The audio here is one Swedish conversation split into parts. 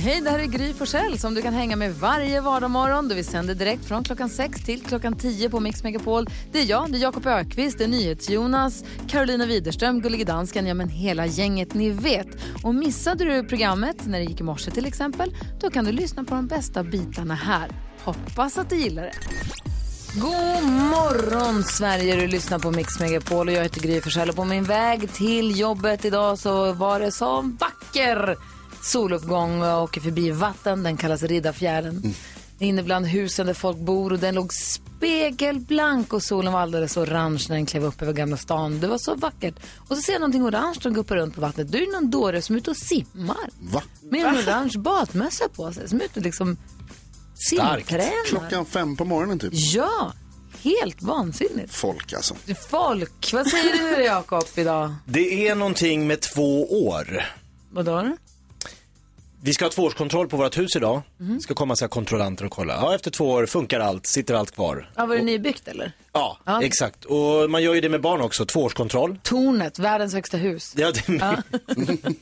Hej, det här är Gry Forssell som du kan hänga med varje vardagsmorgon. Vi sänder direkt från klockan 6 till klockan 10 på Mix Megapol. Det är jag, det är Jakob Ökvist, det är NyhetsJonas, Carolina Widerström, Gullige Dansken, ja men hela gänget ni vet. Och missade du programmet när det gick i morse till exempel, då kan du lyssna på de bästa bitarna här. Hoppas att du gillar det. God morgon Sverige, du lyssnar på Mix Megapol och jag heter Gry Forssell och på min väg till jobbet idag så var det så vacker soluppgång och åker förbi vatten, den kallas Riddarfjärden. Mm. Inne bland husen där folk bor och den låg spegelblank och solen var alldeles orange när den klev upp över Gamla stan. Det var så vackert. Och så ser jag någonting orange som guppar runt på vattnet. Du är någon dåre som är ute och simmar. Va? Med en orange badmössa på sig. Som är ute och liksom simtränar. Klockan fem på morgonen typ. Ja, helt vansinnigt. Folk alltså. Folk, vad säger du Jakob idag? Det är någonting med två år. Vadå? Vi ska ha tvåårskontroll på vårt hus idag. Mm. ska komma så här kontrollanter och kolla. Ja, efter två år funkar allt, sitter allt kvar. Ja, var det nybyggt eller? Ja, ja, exakt. Och man gör ju det med barn också, tvåårskontroll. Tornet, världens högsta hus. Ja, det ja.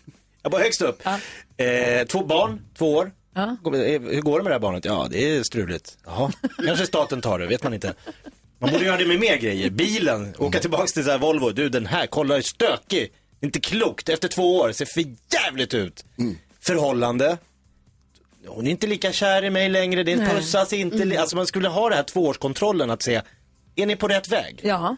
Jag bara högst upp. Ja. Eh, två barn, två år. Ja. Hur går det med det här barnet? Ja, det är struligt. Jaha, kanske staten tar det, vet man inte. Man borde göra det med mer grejer. Bilen, åka tillbaks till så här Volvo. Du, den här, kolla, är stökig. Inte klokt. Efter två år, ser för jävligt ut. Mm förhållande. Hon är inte lika kär i mig längre, det pussas inte. Mm. Alltså man skulle ha det här tvåårskontrollen att se, är ni på rätt väg? Ja.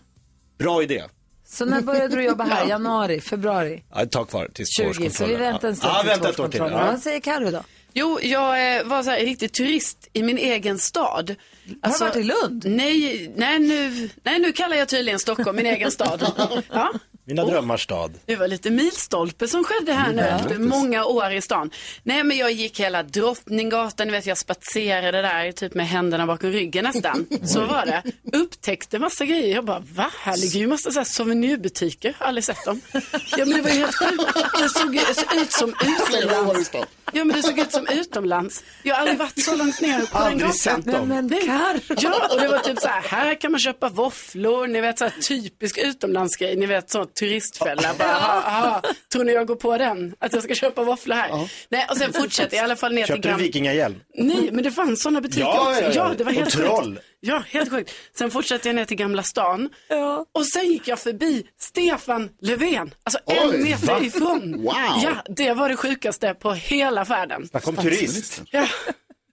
Bra idé. Så när började du jobba här? Januari, februari? Ja, ett tag kvar tills 20, så vi väntar en stund ja. till ja, vänta ett år till. Ja. Vad säger Carro då? Jo, jag eh, var så här, riktigt turist i min egen stad. Alltså, har du varit i Lund? Nej, nej, nu, nej, nu kallar jag tydligen Stockholm min egen stad. Ja. Mina oh, drömmars stad. Det var lite milstolpe som skedde här nu efter många år i stan. Nej men jag gick hela Drottninggatan, ni vet jag spatserade där typ med händerna bakom ryggen nästan. Så var det. Upptäckte massa grejer. Jag bara va? Här ligger ju massa så här souvenirbutiker. Aldrig sett dem. Ja men det var ju helt sjukt. Det såg ut som utomlands. Ja men det såg ut som utomlands. Jag har aldrig varit så långt ner på aldrig den gatan. Sett dem. Men, ja och det var typ så här, här kan man köpa våfflor, ni vet så här typisk utomlandsgrej, ni vet så turistfälla. Bara, aha, aha, tror ni jag går på den? Att jag ska köpa våfflor här? Ja. Nej, och sen fortsätter jag i alla fall ner Köpte till Köpte du vikingahjälm? Nej, men det fanns sådana butiker ja, också. Ja, ja, det var helt och troll. Ja, helt sjukt. Sen fortsatte jag ner till Gamla stan. Ja. Och sen gick jag förbi Stefan Löfven. Alltså Oj, en meter va? ifrån. Wow. Ja, det var det sjukaste på hela färden. Snacka om turist. Ja.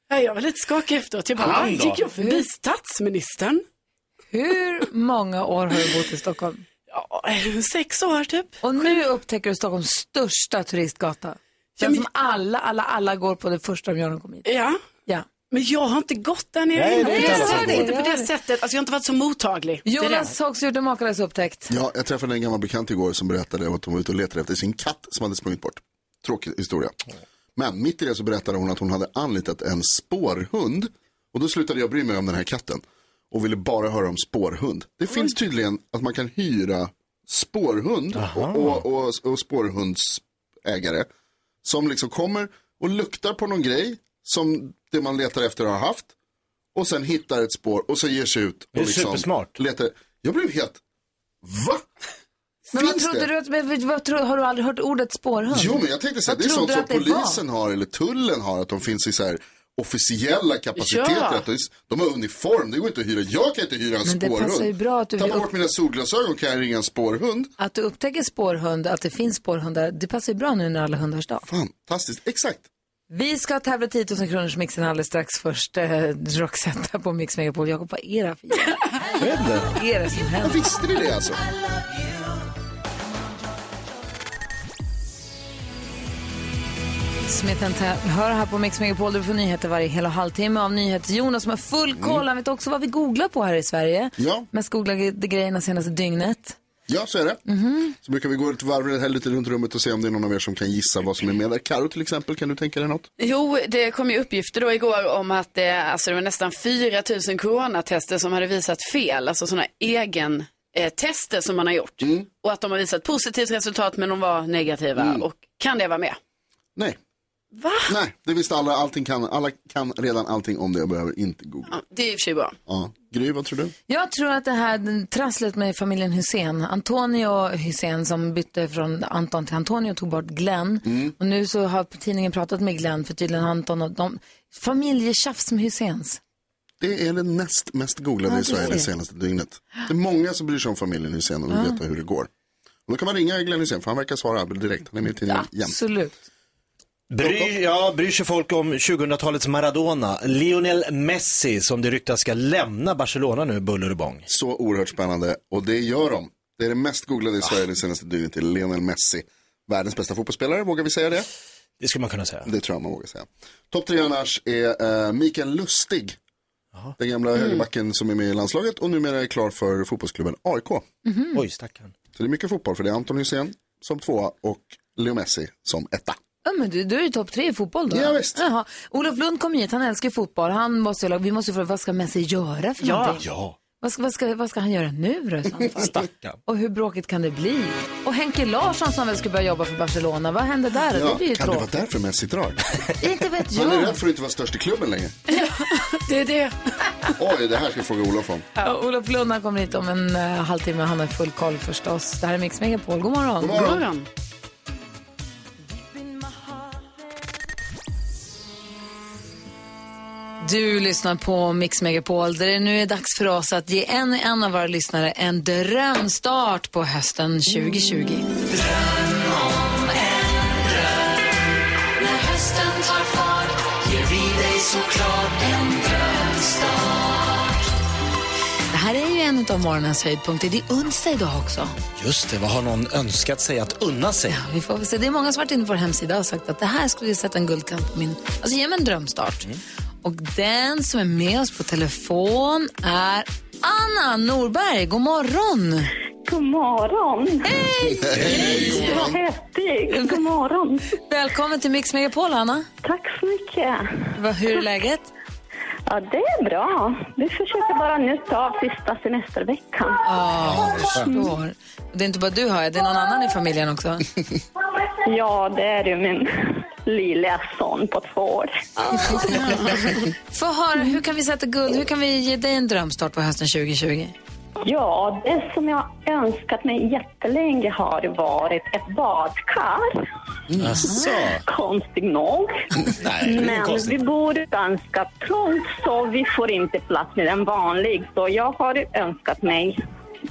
Jag var lite skakig efteråt. Jag bara, gick jag förbi statsministern? Hur många år har du bott i Stockholm? Ja, sex år typ. Och nu upptäcker du Stockholms största turistgata. Den som alla, alla, alla går på det första de gör när de kommer hit. Ja. Men jag har inte gått där nere Nej, Nej, jag ser det inte på det sättet. Alltså jag har inte varit så mottaglig. Jonas har också gjort en makalös upptäckt. Ja, jag träffade en gammal bekant igår som berättade att hon var ute och letade efter sin katt som hade sprungit bort. Tråkig historia. Men mitt i det så berättade hon att hon hade anlitat en spårhund. Och då slutade jag bry mig om den här katten. Och ville bara höra om spårhund. Det finns tydligen att man kan hyra spårhund och, och, och, och spårhundsägare. Som liksom kommer och luktar på någon grej som det man letar efter har haft. Och sen hittar ett spår och så ger sig ut. Och det är liksom supersmart. Letar. Jag blev helt, va? Men vad trodde du att, vad, vad, har du aldrig hört ordet spårhund? Jo, men jag tänkte så här, det är sånt som polisen var? har eller tullen har, att de finns i så här officiella kapaciteter. Ja. Att de har uniform, det går inte att hyra. Jag kan inte hyra en men spårhund. Det passar ju bra att du Ta bort mina solglasögon kan jag ringa en spårhund. Att du upptäcker spårhund, att det finns spårhundar, det passar ju bra nu när alla hundars dag. Fantastiskt, exakt. Vi ska tävla 10 000 kronors mixen alldeles strax. Först eh, Roxetta på Mix Megapol. Jakob, vad är det för Vad är det som händer? Visste ni det alltså? Smith hör här på Mix Megapol där du får nyheter varje hel och halvtimme av NyhetsJonas som har full koll. Mm. Han vet också vad vi googlar på här i Sverige. Ja. Mest googlade grejerna senaste dygnet. Ja, så är det. Mm -hmm. Så brukar vi gå ett varv här lite runt rummet och se om det är någon av er som kan gissa vad som är med där. Karo till exempel, kan du tänka dig något? Jo, det kom ju uppgifter då igår om att det, alltså det var nästan 4 000 coronatester som hade visat fel, alltså sådana egen eh, tester som man har gjort. Mm. Och att de har visat positivt resultat men de var negativa. Och kan det vara med? Nej. Va? Nej, det visste alla. Allting kan, alla kan redan allting om det och behöver inte googla. Ja, det är i och för sig bra. Ja. Gry, vad tror du? Jag tror att det här trasslet med familjen Hussein, Antonio Hussein som bytte från Anton till Antonio tog bort Glenn. Mm. Och nu så har tidningen pratat med Glenn för tydligen Anton och de, familjetjafs med Husseins. Det är det näst mest googlade Ja, i Sverige det senaste dygnet. Det är många som bryr sig om familjen Hysén och vill Ja. veta hur det går. Och då kan man ringa Glenn Hysén för han verkar svara direkt. Han är med i tidningen jämt. Bryr, ja, bryr sig folk om 2000-talets Maradona, Lionel Messi, som det ryktas ska lämna Barcelona nu, buller och bång. Så oerhört spännande och det gör de. Det är det mest googlade i Sverige det senaste dygnet till Lionel Messi. Världens bästa fotbollsspelare, vågar vi säga det? Det skulle man kunna säga. Det tror jag man vågar säga. Topp tre annars är uh, Mikael Lustig. Den gamla Mm. högerbacken som är med i landslaget och numera är klar för fotbollsklubben AIK. Oj, stackarn. Så det är mycket fotboll för det är Anton Hysén som tvåa och Leo Messi som etta. Ja, men du, du är ju topp tre i fotboll då. Ja, visst. Jaha. Olof Lund kom hit, han älskar fotboll. Han måste, ju- vi måste ju fråga, vad ska Messi göra för någonting? Ja. Vad ska, vad, ska, vad ska han göra nu då i så fall? Stackarn. Och hur bråkigt kan det bli? Och Henke Larsson som väl skulle börja jobba för Barcelona, vad hände där? det Ja, blir ju kan det vara tråkigt. därför Messi drar? Inte vet Han är jag. rädd för att inte vara störst i klubben längre. Det är det. Oj, det här ska jag fråga Olof om. Ja, Olof Lund han kommer hit om en uh, halvtimme. Han har full koll förstås. Det här är Mix Megapol. God morgon. God morgon. Du lyssnar på Mix Megapol där det nu är dags för oss att ge en en av våra lyssnare en drömstart på hösten 2020. Det här är ju en av morgonens höjdpunkter. Det är onsdag idag också. Just det, vad har någon önskat sig att unna sig? Ja, vi får väl se. Det är många som varit inne på vår hemsida och sagt att det här skulle jag sätta en guldkant på min... Alltså ge mig en drömstart. Och den som är med oss på telefon är Anna Norberg. God morgon! God morgon! Hej! Vad häftigt! God morgon! Välkommen till Mix Megapol, Anna. Tack så mycket. Vad, hur är läget? Ja, det är bra. Vi försöker bara nu ta sista semesterveckan. Ja, jag förstår. Det är inte bara du, har jag. Det är någon annan i familjen också. Ja, det är ju min lilla son på två år. Få höra, hur kan vi sätta guld? Hur kan vi ge dig en drömstart på hösten 2020? Ja, det som jag önskat mig jättelänge har varit ett badkar. Jaså? Konstigt nog. Nej, Men konstigt. vi bor ganska trångt så vi får inte plats med en vanlig. Så jag har önskat mig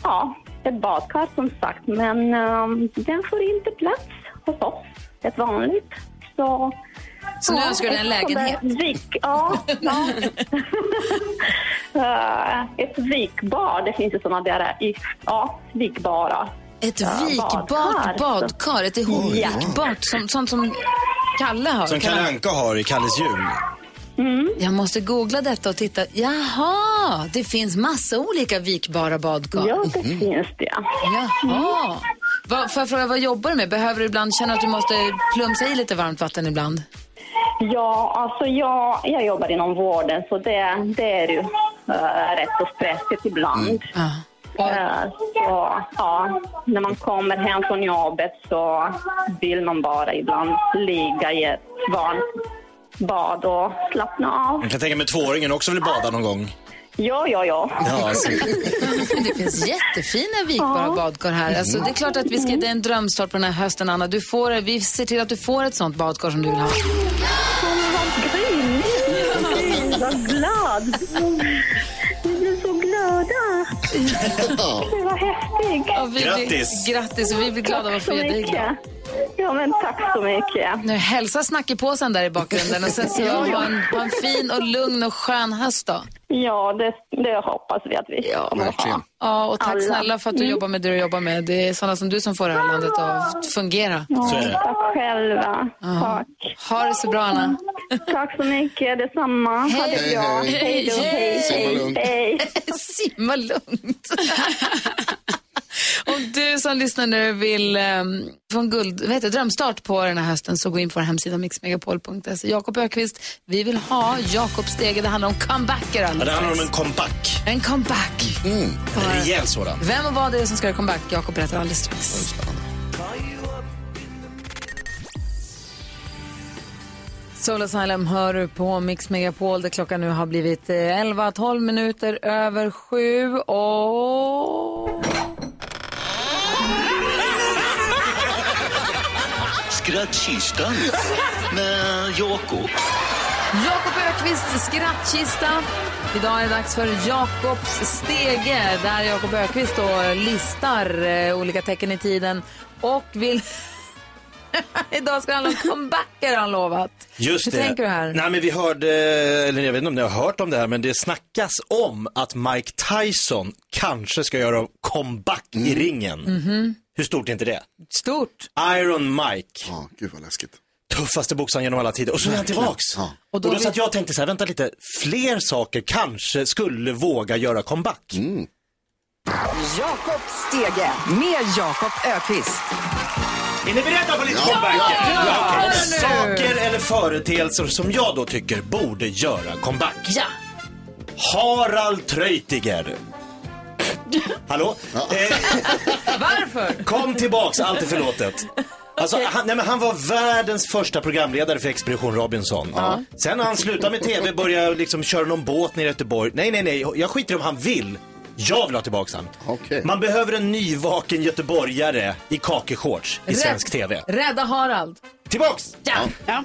ja, ett badkar som sagt. Men ehm, den får inte plats hos oss, ett vanligt. Så, Så nu önskar du en lägenhet? Vik, ja. ja. Eh, ett vikbad, det finns ju sådana där i- ja, vikbara. Ett Ja, vikbart badkar. badkar, ett ihopvikbart, som, sånt som Kalle har. Som Kalle Anka har i Kalles jul. Jag måste googla detta och titta. Jaha, det finns massa olika vikbara badkar. Ja, det finns det. Jaha. Vad, får jag fråga, vad jobbar du med? Behöver du ibland känna att du måste plumsa i lite varmt vatten ibland? Ja, alltså jag, jag jobbar inom vården så det, det är ju eh, rätt så stressigt ibland. Ja. Eh, så ja, när man kommer hem från jobbet så vill man bara ibland ligga i ett varmt bad och slappna av. Man kan tänka mig tvååringen också vill bada någon gång. Ja, ja, ja. Ja, alltså. Det finns jättefina vikbara badkar här. Alltså, det är klart att vi ska, det är en drömstart på den här hösten, Anna. Du får, vi ser till att du får ett sånt badkar som du vill ha. Vad grymt! Gud, vad glad! Vi blir så glada! Gud, vad häftigt! Ja, vi Grattis. Blir, grattis! Och vi blir glada att Tack få så ge dig glad. mycket. Ja, men tack så mycket. Nu hälsa snackepåsen där i bakgrunden och sen så ha en, ha en fin och lugn och skön höst då. Ja, det, det hoppas vi att vi Ja, kommer ha. Ja, och tack Alla. snälla för att du jobbar med det du jobbar med. Det är sådana som du som får det här landet att fungera. Det. Tack själva. Tack. Ha det så bra, Anna. Tack så mycket. Detsamma. Ha det Hej, bra. hej. Hej då. Hej, Simma hej, lugnt. hej. Simma lugnt. och du som lyssnar nu vill um, få en guld, vad heter, drömstart på den här hösten så gå in på vår hemsida mixmegapol.se. Jakob Ökvist, vi vill ha Jakob Stege. Det handlar om comebacker alldeles det handlar om en comeback. En comeback. En rejäl sådan. Vem och vad är det som ska göra comeback? Jakob berättar alldeles strax. Soul Asylum hör du på Mix Megapol där klockan nu har blivit eh, 11-12 minuter över sju och... Skrattkistan med Jakob. Jakob Ökvists skrattkista. Idag är det dags för Jakobs stege där Jakob Ökvist då listar eh, olika tecken i tiden och vill... Idag ska det handla om comebacker har han lovat. Just Hur det. tänker du här? Nej men vi hörde, eller jag vet inte om ni har hört om det här, men det snackas om att Mike Tyson kanske ska göra comeback i ringen. Mhm. Hur stort är inte det? Stort. Iron Mike. Ja, gud vad läskigt. Tuffaste boxaren genom alla tider. Och så är han tillbaks. Ja. Och Och då då, vi- satt jag och tänkte så här, vänta lite, fler saker kanske skulle våga göra comeback. Jakob Stege med Jakob Ökvist. Är ni beredda på lite comeback? Ja, okej. nu. Saker eller företeelser som jag då tycker borde göra comeback. Ja. Harald Treutiger. Hallå? Eh, Varför? kom tillbaks, allt är förlåtet. Alltså, han, nej, men han var världens första programledare för Expedition Robinson. Sen när han slutade med TV började liksom köra någon båt ner i Göteborg. Nej, nej, nej, jag skiter i om han vill. Jag vill ha tillbaks han. Okej. Man behöver en nyvaken göteborgare i kakeshorts i svensk TV. Rädda Harald. Tillbaks! Ja. Ja.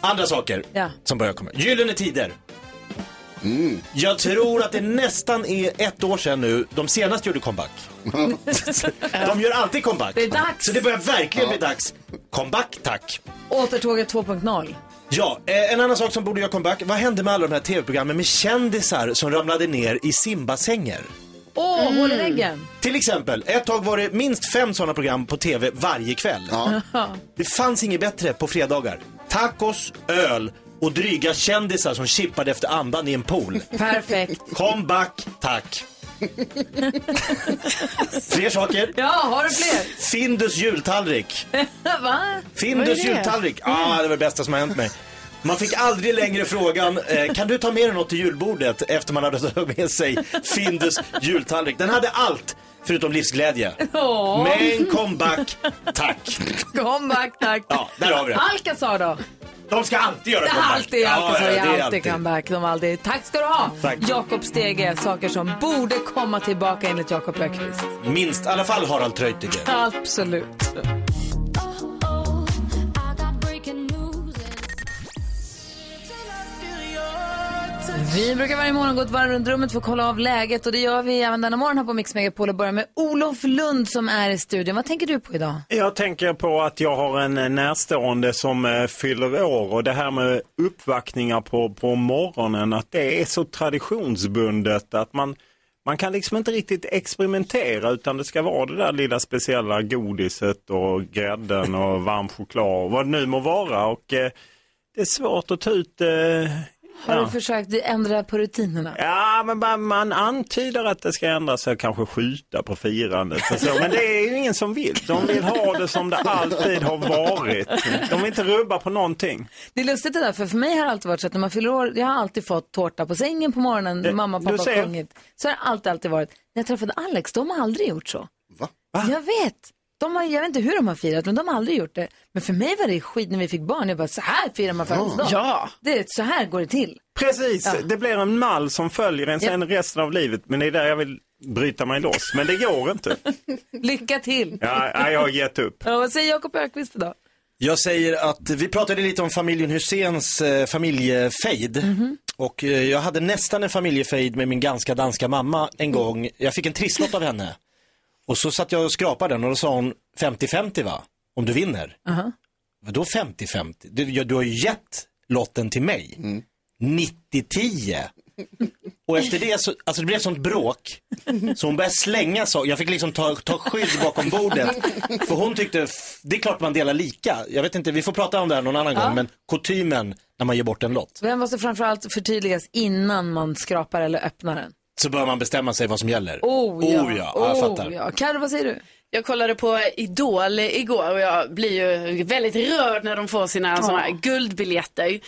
Andra saker Ja. som börjar komma. Gyllene Tider. Jag tror att det nästan är ett år sedan nu de senaste gjorde comeback. de gör alltid comeback. Det är dags. Så det börjar verkligen bli dags. Comeback, tack. Återtåget 2.0. Ja, eh, en annan sak som borde göra comeback. Vad hände med alla de här tv-programmen med kändisar som ramlade ner i simbassänger? Åh, Mm. hål i väggen. Till exempel, ett tag var det minst fem sådana program på tv varje kväll. Det fanns inget bättre på fredagar. Tacos, öl och dryga kändisar som chippade efter andan i en pool. Perfekt. Comeback, tack. Fler saker. Ja, har du fler? Findus jultallrik. Va? Vad Findus är det? jultallrik. Ah, det var det bästa som har hänt mig. Man fick aldrig längre frågan, eh, kan du ta med dig något till julbordet efter man hade tagit med sig Findus jultallrik. Den hade allt förutom livsglädje. Åh. Men comeback, tack. Comeback, tack. Ja, där har vi det. Alcazar då? De ska alltid göra comeback. alltid Alcazar, ja, det det är alltid comeback. De alltid... Tack ska du ha. Tack. Jakob Stege, saker som borde komma tillbaka enligt Jakob Öqvist. Minst, i alla fall Harald Treutiger. Absolut. Vi brukar varje morgon gå ett varv runt rummet för att kolla av läget och det gör vi även denna morgon här på Mix Megapol och börjar med Olof Lund som är i studion. Vad tänker du på idag? Jag tänker på att jag har en eh, närstående som eh, fyller år och det här med uppvaktningar på, på morgonen, att det är så traditionsbundet att man, man kan liksom inte riktigt experimentera utan det ska vara det där lilla speciella godiset och grädden och varm choklad och vad det nu må vara. Och eh, det är svårt att ta ut eh, har ja. du försökt ändra på rutinerna? Ja, men man antyder att det ska ändras och kanske skjuta på firandet. Och så. Men det är ju ingen som vill. De vill ha det som det alltid har varit. De vill inte rubba på någonting. Det är lustigt det där, för för mig har det alltid varit så att när man fyller år, jag har alltid fått tårta på sängen på morgonen, Det- mamma och pappa har sjungit. Så har det alltid, alltid varit. När jag träffade Alex, de har aldrig gjort så. Va? Jag vet. De har, jag vet inte hur de har firat, men de har aldrig gjort det. Men för mig var det skit när vi fick barn. Jag bara, så här firar man födelsedag. Ja. Det, är- så här går det till. Precis, Ja. det blir en mall som följer en sen resten av livet. Men det är där jag vill bryta mig loss. Men det går inte. Lycka till. Ja, ja, jag har gett upp. Ja, vad säger Jakob Ökvist idag? Jag säger att vi pratade lite om familjen Husseins eh, familjefejd. Och eh, jag hade nästan en familjefejd med min ganska danska mamma en gång. Jag fick en trisslott av henne. Och så satt jag och skrapade den och då sa hon 50-50 va? Om du vinner. Aha. Vadå 50-50? Du, du har ju gett lotten till mig. 90-10. Och efter det så, alltså det blev sånt bråk. Så hon började slänga saker. Jag fick liksom ta, ta skydd bakom bordet. För hon tyckte, det är klart man delar lika. Jag vet inte, vi får prata om det här någon annan Ja. gång. Men kutymen när man ger bort en lott. Vem måste framförallt förtydligas innan man skrapar eller öppnar den? Så bör man bestämma sig vad som gäller. Oh ja, Oh ja, ja, jag fattar. Oh, ja. Carro, vad säger du? Jag kollade på Idol igår och jag blir ju väldigt rörd när de får sina såna här guldbiljetter.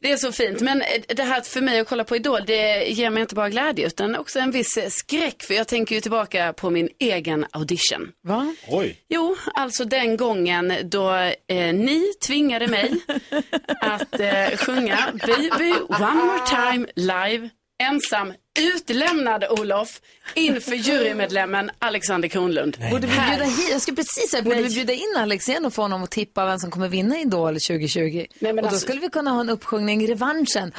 Det är så fint, men det här för mig att kolla på Idol, det ger mig inte bara glädje utan också en viss skräck för jag tänker ju tillbaka på min egen audition. Va? Oj. Jo, alltså den gången då eh, ni tvingade mig att eh, sjunga Baby One More Time live, ensam, utlämnad Olof, inför jurymedlemmen Alexander Kronlund. Borde vi bjuda hit, jag skulle precis säga, borde Nej. vi bjuda in Alex igen och få honom att tippa vem som kommer vinna Idol 2020? och då alltså- skulle vi kunna ha en uppsjungning, revanschen.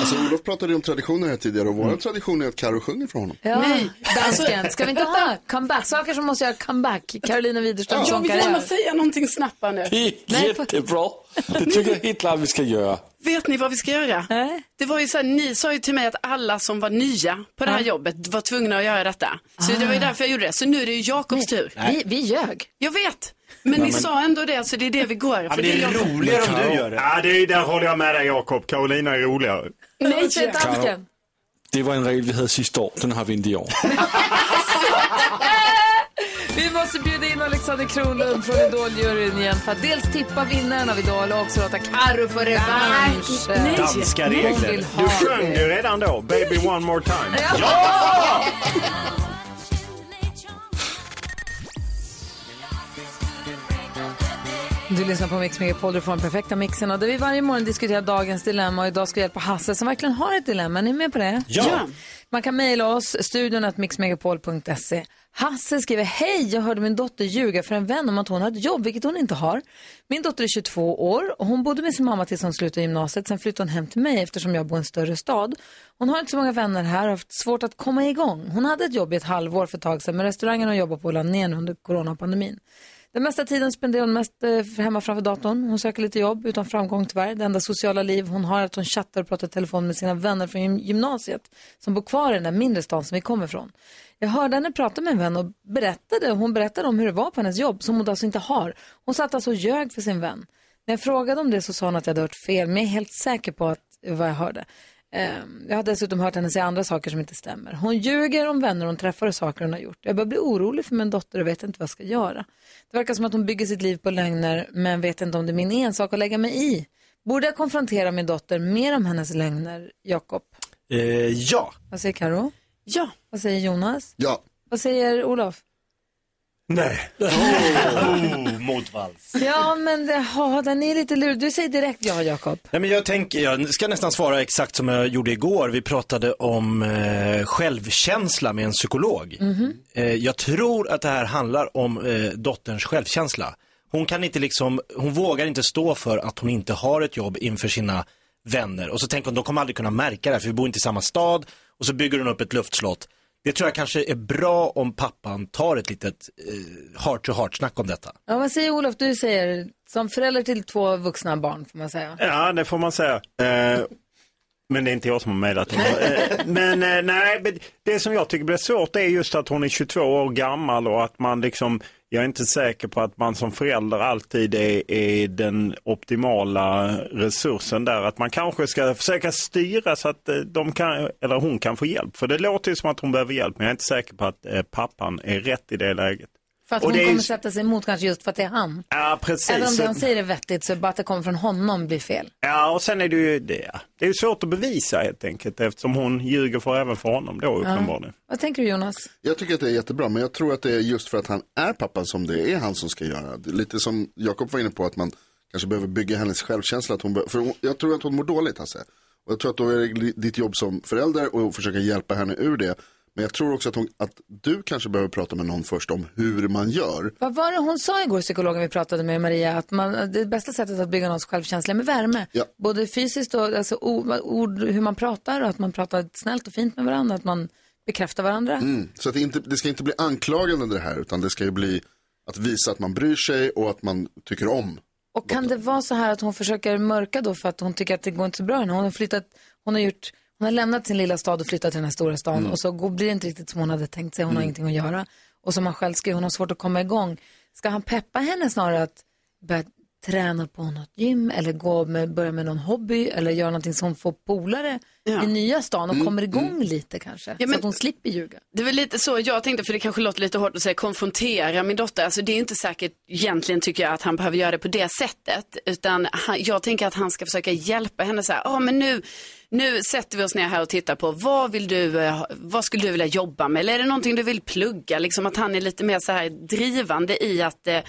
Alltså Olof pratade ju om traditioner här tidigare och vår tradition är att Karo sjunger för honom. Ja, Nej. dansken. Ska vi inte ha comeback? Saker som måste göra comeback. Carolina Widerström Jag som vill gärna säga någonting snabbt nu. Det är Nej, jättebra. Det tycker jag helt klart vi ska göra. Vet ni vad vi ska göra? Nej. Det var ju så här, ni sa ju till mig att alla som var nya på det här jobbet var tvungna att göra detta. Så det var ju därför jag gjorde det. Så nu är det ju Jakobs tur. Vi, vi ljög. Jag vet. Men ni sa ändå det, så det är det vi går. Ja, men det är Jakob. roligare om du gör det. Ja, det är, där håller jag med dig Jakob. Carolina är roligare. Nej, säger dansken? Det var en regel vi hade sista år, den har vi inte i år. Vi måste bjuda in Alexander Kronlund från Idol-juryn igen för att dels tippa vinnaren av Idol och också låta Carro få revansch. Nej. Danska regler. Du sjöng ju redan då, Baby One More Time. Du lyssnar på Mix Megapol, du får den perfekta mixen och där vi varje morgon diskuterar dagens dilemma och idag ska vi hjälpa Hasse som verkligen har ett dilemma. Är ni med på det? Ja. Man kan mejla oss, studion att mixmegapol.se. Hasse skriver, hej, jag hörde min dotter ljuga för en vän om att hon har ett jobb, vilket hon inte har. Min dotter är 22 år och hon bodde med sin mamma tills hon slutade gymnasiet. Sen flyttade hon hem till mig eftersom jag bor i en större stad. Hon har inte så många vänner här och har haft svårt att komma igång. Hon hade ett jobb i ett halvår för ett tag sedan, men restaurangen hon jobbar på la ner under coronapandemin. Den mesta tiden spenderar hon mest eh, hemma framför datorn. Hon söker lite jobb utan framgång tyvärr. Det enda sociala liv hon har är att hon chattar och pratar i telefon med sina vänner från gymnasiet som bor kvar i den där mindre stan som vi kommer ifrån. Jag hörde henne prata med en vän och berättade, hon berättade om hur det var på hennes jobb som hon alltså inte har. Hon satt alltså och ljög för sin vän. När jag frågade om det så sa hon att jag hade hört fel, men jag är helt säker på att, vad jag hörde. Ehm, Jag har dessutom hört henne säga andra saker som inte stämmer. Hon ljuger om vänner hon träffar och saker hon har gjort. Jag börjar bli orolig för min dotter och vet inte vad jag ska göra. Det verkar som att hon bygger sitt liv på lögner men vet inte om det är min ensak att lägga mig i. Borde jag konfrontera min dotter mer om hennes lögner, Jakob? Eh, ja. Vad säger Karo? Ja. Vad säger Jonas? Ja, Vad säger Olof? Nej. Oh, motvalls. Ja, men det, ha, den är lite lurig. Du säger direkt ja, Jakob. Nej, men jag tänker, jag ska nästan svara exakt som jag gjorde igår. Vi pratade om eh, självkänsla med en psykolog. Eh, jag tror att det här handlar om eh, dotterns självkänsla. Hon kan inte liksom, hon vågar inte stå för att hon inte har ett jobb inför sina vänner. Och så tänker hon, de kommer aldrig kunna märka det här, för vi bor inte i samma stad. Och så bygger hon upp ett luftslott. Det tror jag kanske är bra om pappan tar ett litet eh, heart to heart snack om detta. Ja, vad säger Olof? Du säger som förälder till två vuxna barn, får man säga. Ja, det får man säga. Eh, men det är inte jag som har mejlat. Eh, men eh, nej, det som jag tycker blir svårt är just att hon är 22 år gammal och att man liksom, jag är inte säker på att man som förälder alltid är, är den optimala resursen där. Att man kanske ska försöka styra så att eh, de kan, eller hon kan få hjälp. För det låter ju som att hon behöver hjälp, men jag är inte säker på att eh, pappan är rätt i det läget. För att Och hon är kommer sätta sig emot kanske just för att det är han. Ja, precis. Även om det han säger är vettigt så bara att det kommer från honom blir fel. Ja, och sen är det ju det, det är ju svårt att bevisa helt enkelt eftersom hon ljuger för även för honom då uppenbarligen. Vad tänker du Jonas? jag tycker att det är jättebra, men jag tror att det är just för att han är pappa som det är han som ska göra. Lite som Jakob var inne på, att man kanske behöver bygga hennes självkänsla. Att hon be- för hon, jag tror att hon mår dåligt, Hasse. Och jag tror att då är det ditt jobb som förälder att försöka hjälpa henne ur det. Men jag tror också att, hon, att du kanske behöver prata med någon först om hur man gör. Vad var det hon sa igår, psykologen vi pratade med Maria, att man, det bästa sättet att bygga någons självkänsla är med värme. Ja. Både fysiskt och alltså, ord, hur man pratar och att man pratar snällt och fint med varandra, att man bekräftar varandra. Mm. Så att det, inte, det ska inte bli anklagande det här, utan det ska ju bli att visa att man bryr sig och att man tycker om. Och kan det vara så här att hon försöker mörka då för att hon tycker att det går inte så bra? Hon har flyttat, hon har gjort, hon har lämnat sin lilla stad och flyttat till den här stora stan Mm. och så går, blir det inte riktigt som hon hade tänkt sig, hon har ingenting att göra. Och som han själv skriver, hon har svårt att komma igång. Ska han peppa henne snarare att börja träna på något gym eller gå med, börja med någon hobby eller göra någonting som får polare Ja. i nya stan och Mm, kommer igång mm. lite kanske. Ja, Så men- att hon slipper ljuga. Det är väl lite så jag tänkte, för det kanske låter lite hårt att säga konfrontera min dotter. Alltså det är inte säkert egentligen tycker jag att han behöver göra det på det sättet. Utan han, jag tänker att han ska försöka hjälpa henne så här, ja men nu, nu sätter vi oss ner här och tittar på vad vill du, eh, vad skulle du vilja jobba med? Eller är det någonting du vill plugga? Liksom att han är lite mer så här drivande i att eh,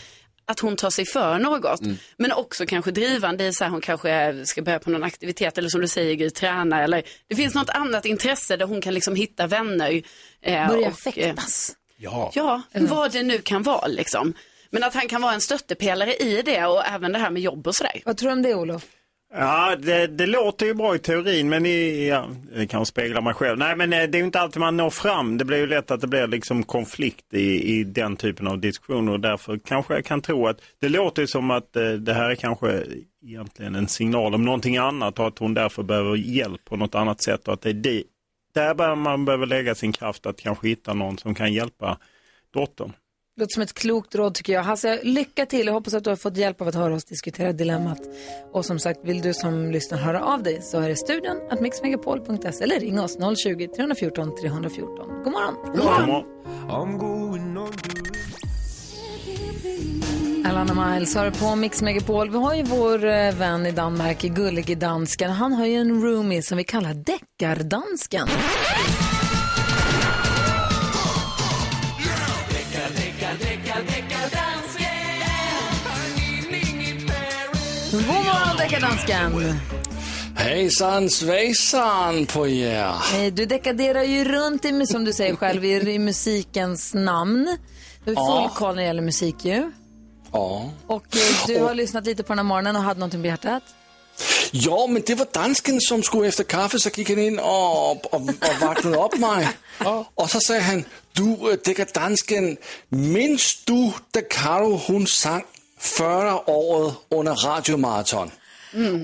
att hon tar sig för något. Men också kanske drivande i så här, hon kanske ska börja på någon aktivitet eller som du säger, Gry, träna eller det finns något annat intresse där hon kan liksom hitta vänner. Eh, Börja och, fäktas. Ja. Ja, vad det nu kan vara liksom. Men att han kan vara en stöttepelare i det och även det här med jobb och sådär. Vad tror du om det Olof? Ja, det, det låter ju bra i teorin, men i, ja, det kan spegla mig själv. Nej, men eh, det är ju inte alltid man når fram. Det blir ju lätt att det blir liksom konflikt i, i den typen av diskussioner och därför kanske jag kan tro att det låter ju som att eh, det här är kanske egentligen en signal om någonting annat och att hon därför behöver hjälp på något annat sätt och att det är det, där man behöver lägga sin kraft att kanske hitta någon som kan hjälpa dottern. Låter som ett klokt råd tycker jag. Hasse, lycka till. Jag hoppas att du har fått hjälp av att höra oss diskutera dilemmat. Och som sagt, vill du som lyssnar höra av dig så är det studion att mixmegapol.se eller ring oss 020-314 314. God morgon! God morgon. Alana Miles har på Mix Megapol. Vi har ju vår eh, vän i Danmark, gullige dansken. Han har ju en roomie som vi kallar deckardansken. Deckardansken! Hejsan svejsan på er. Eh, Du dekaderar ju runt, i, som du säger själv, i, musikens namn. Du har full Ja. koll när det gäller musik ju. Ja. Och eh, du har lyssnat lite på den här morgonen och hade någonting på hjärtat. Ja, men det var dansken som skulle efter kaffe, så gick han in och, och, och vaknade upp mig. Och så sa han, du äh, däckar dansken, minns du da Karo hon sang förra året under radiomaraton?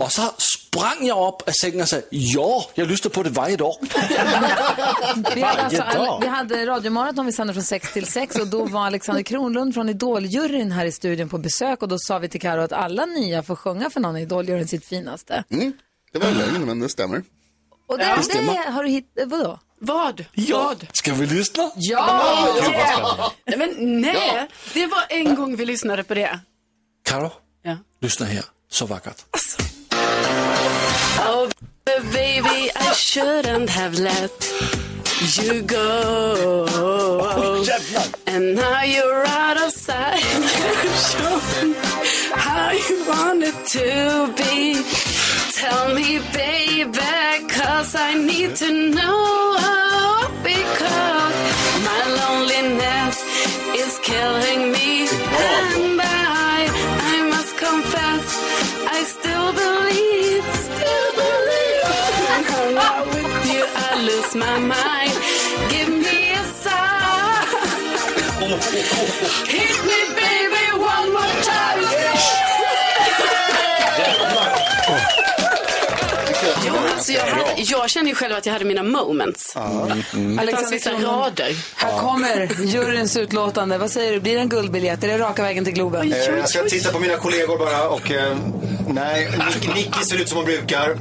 Och så sprang jag upp av sängen och sa, ja, jag lyssnar på det varje dag. Vi hade, alltså, all, vi hade radiomaraton, vi sände från 6 till 6 och då var Alexander Kronlund från Idoljuryn här i studion på besök och då sa vi till Karo att alla nya får sjunga för någon i Idoljuryn sitt finaste. Mm, det var lögn, men det stämmer. Och det, Ja. det har du hittat, vadå? Vad? Vad? Ska vi lyssna? Ja! Vad Yeah. Nej, men nej, Ja. det var en gång vi lyssnade på det. Karo, Ja. lyssna här. Så vackert. Oh, baby, I shouldn't have let you go. And now you're out of sight. How you want it to be. Tell me, baby, cause I need to know. Because my loneliness is killing me. Believe, still believe. I'm not with you, I lose my mind. Give me a sign. Hit me, baby, one more time. Ja, alltså jag, hade, jag känner ju själv att jag hade mina moments. Mm. Det fanns vissa rader. Här kommer juryns utlåtande. Vad säger du, blir det en guldbiljett? Är det raka vägen till Globen? Eh, Jag ska titta på mina kollegor bara och eh, nej, Nick, Nicky ser ut som hon brukar.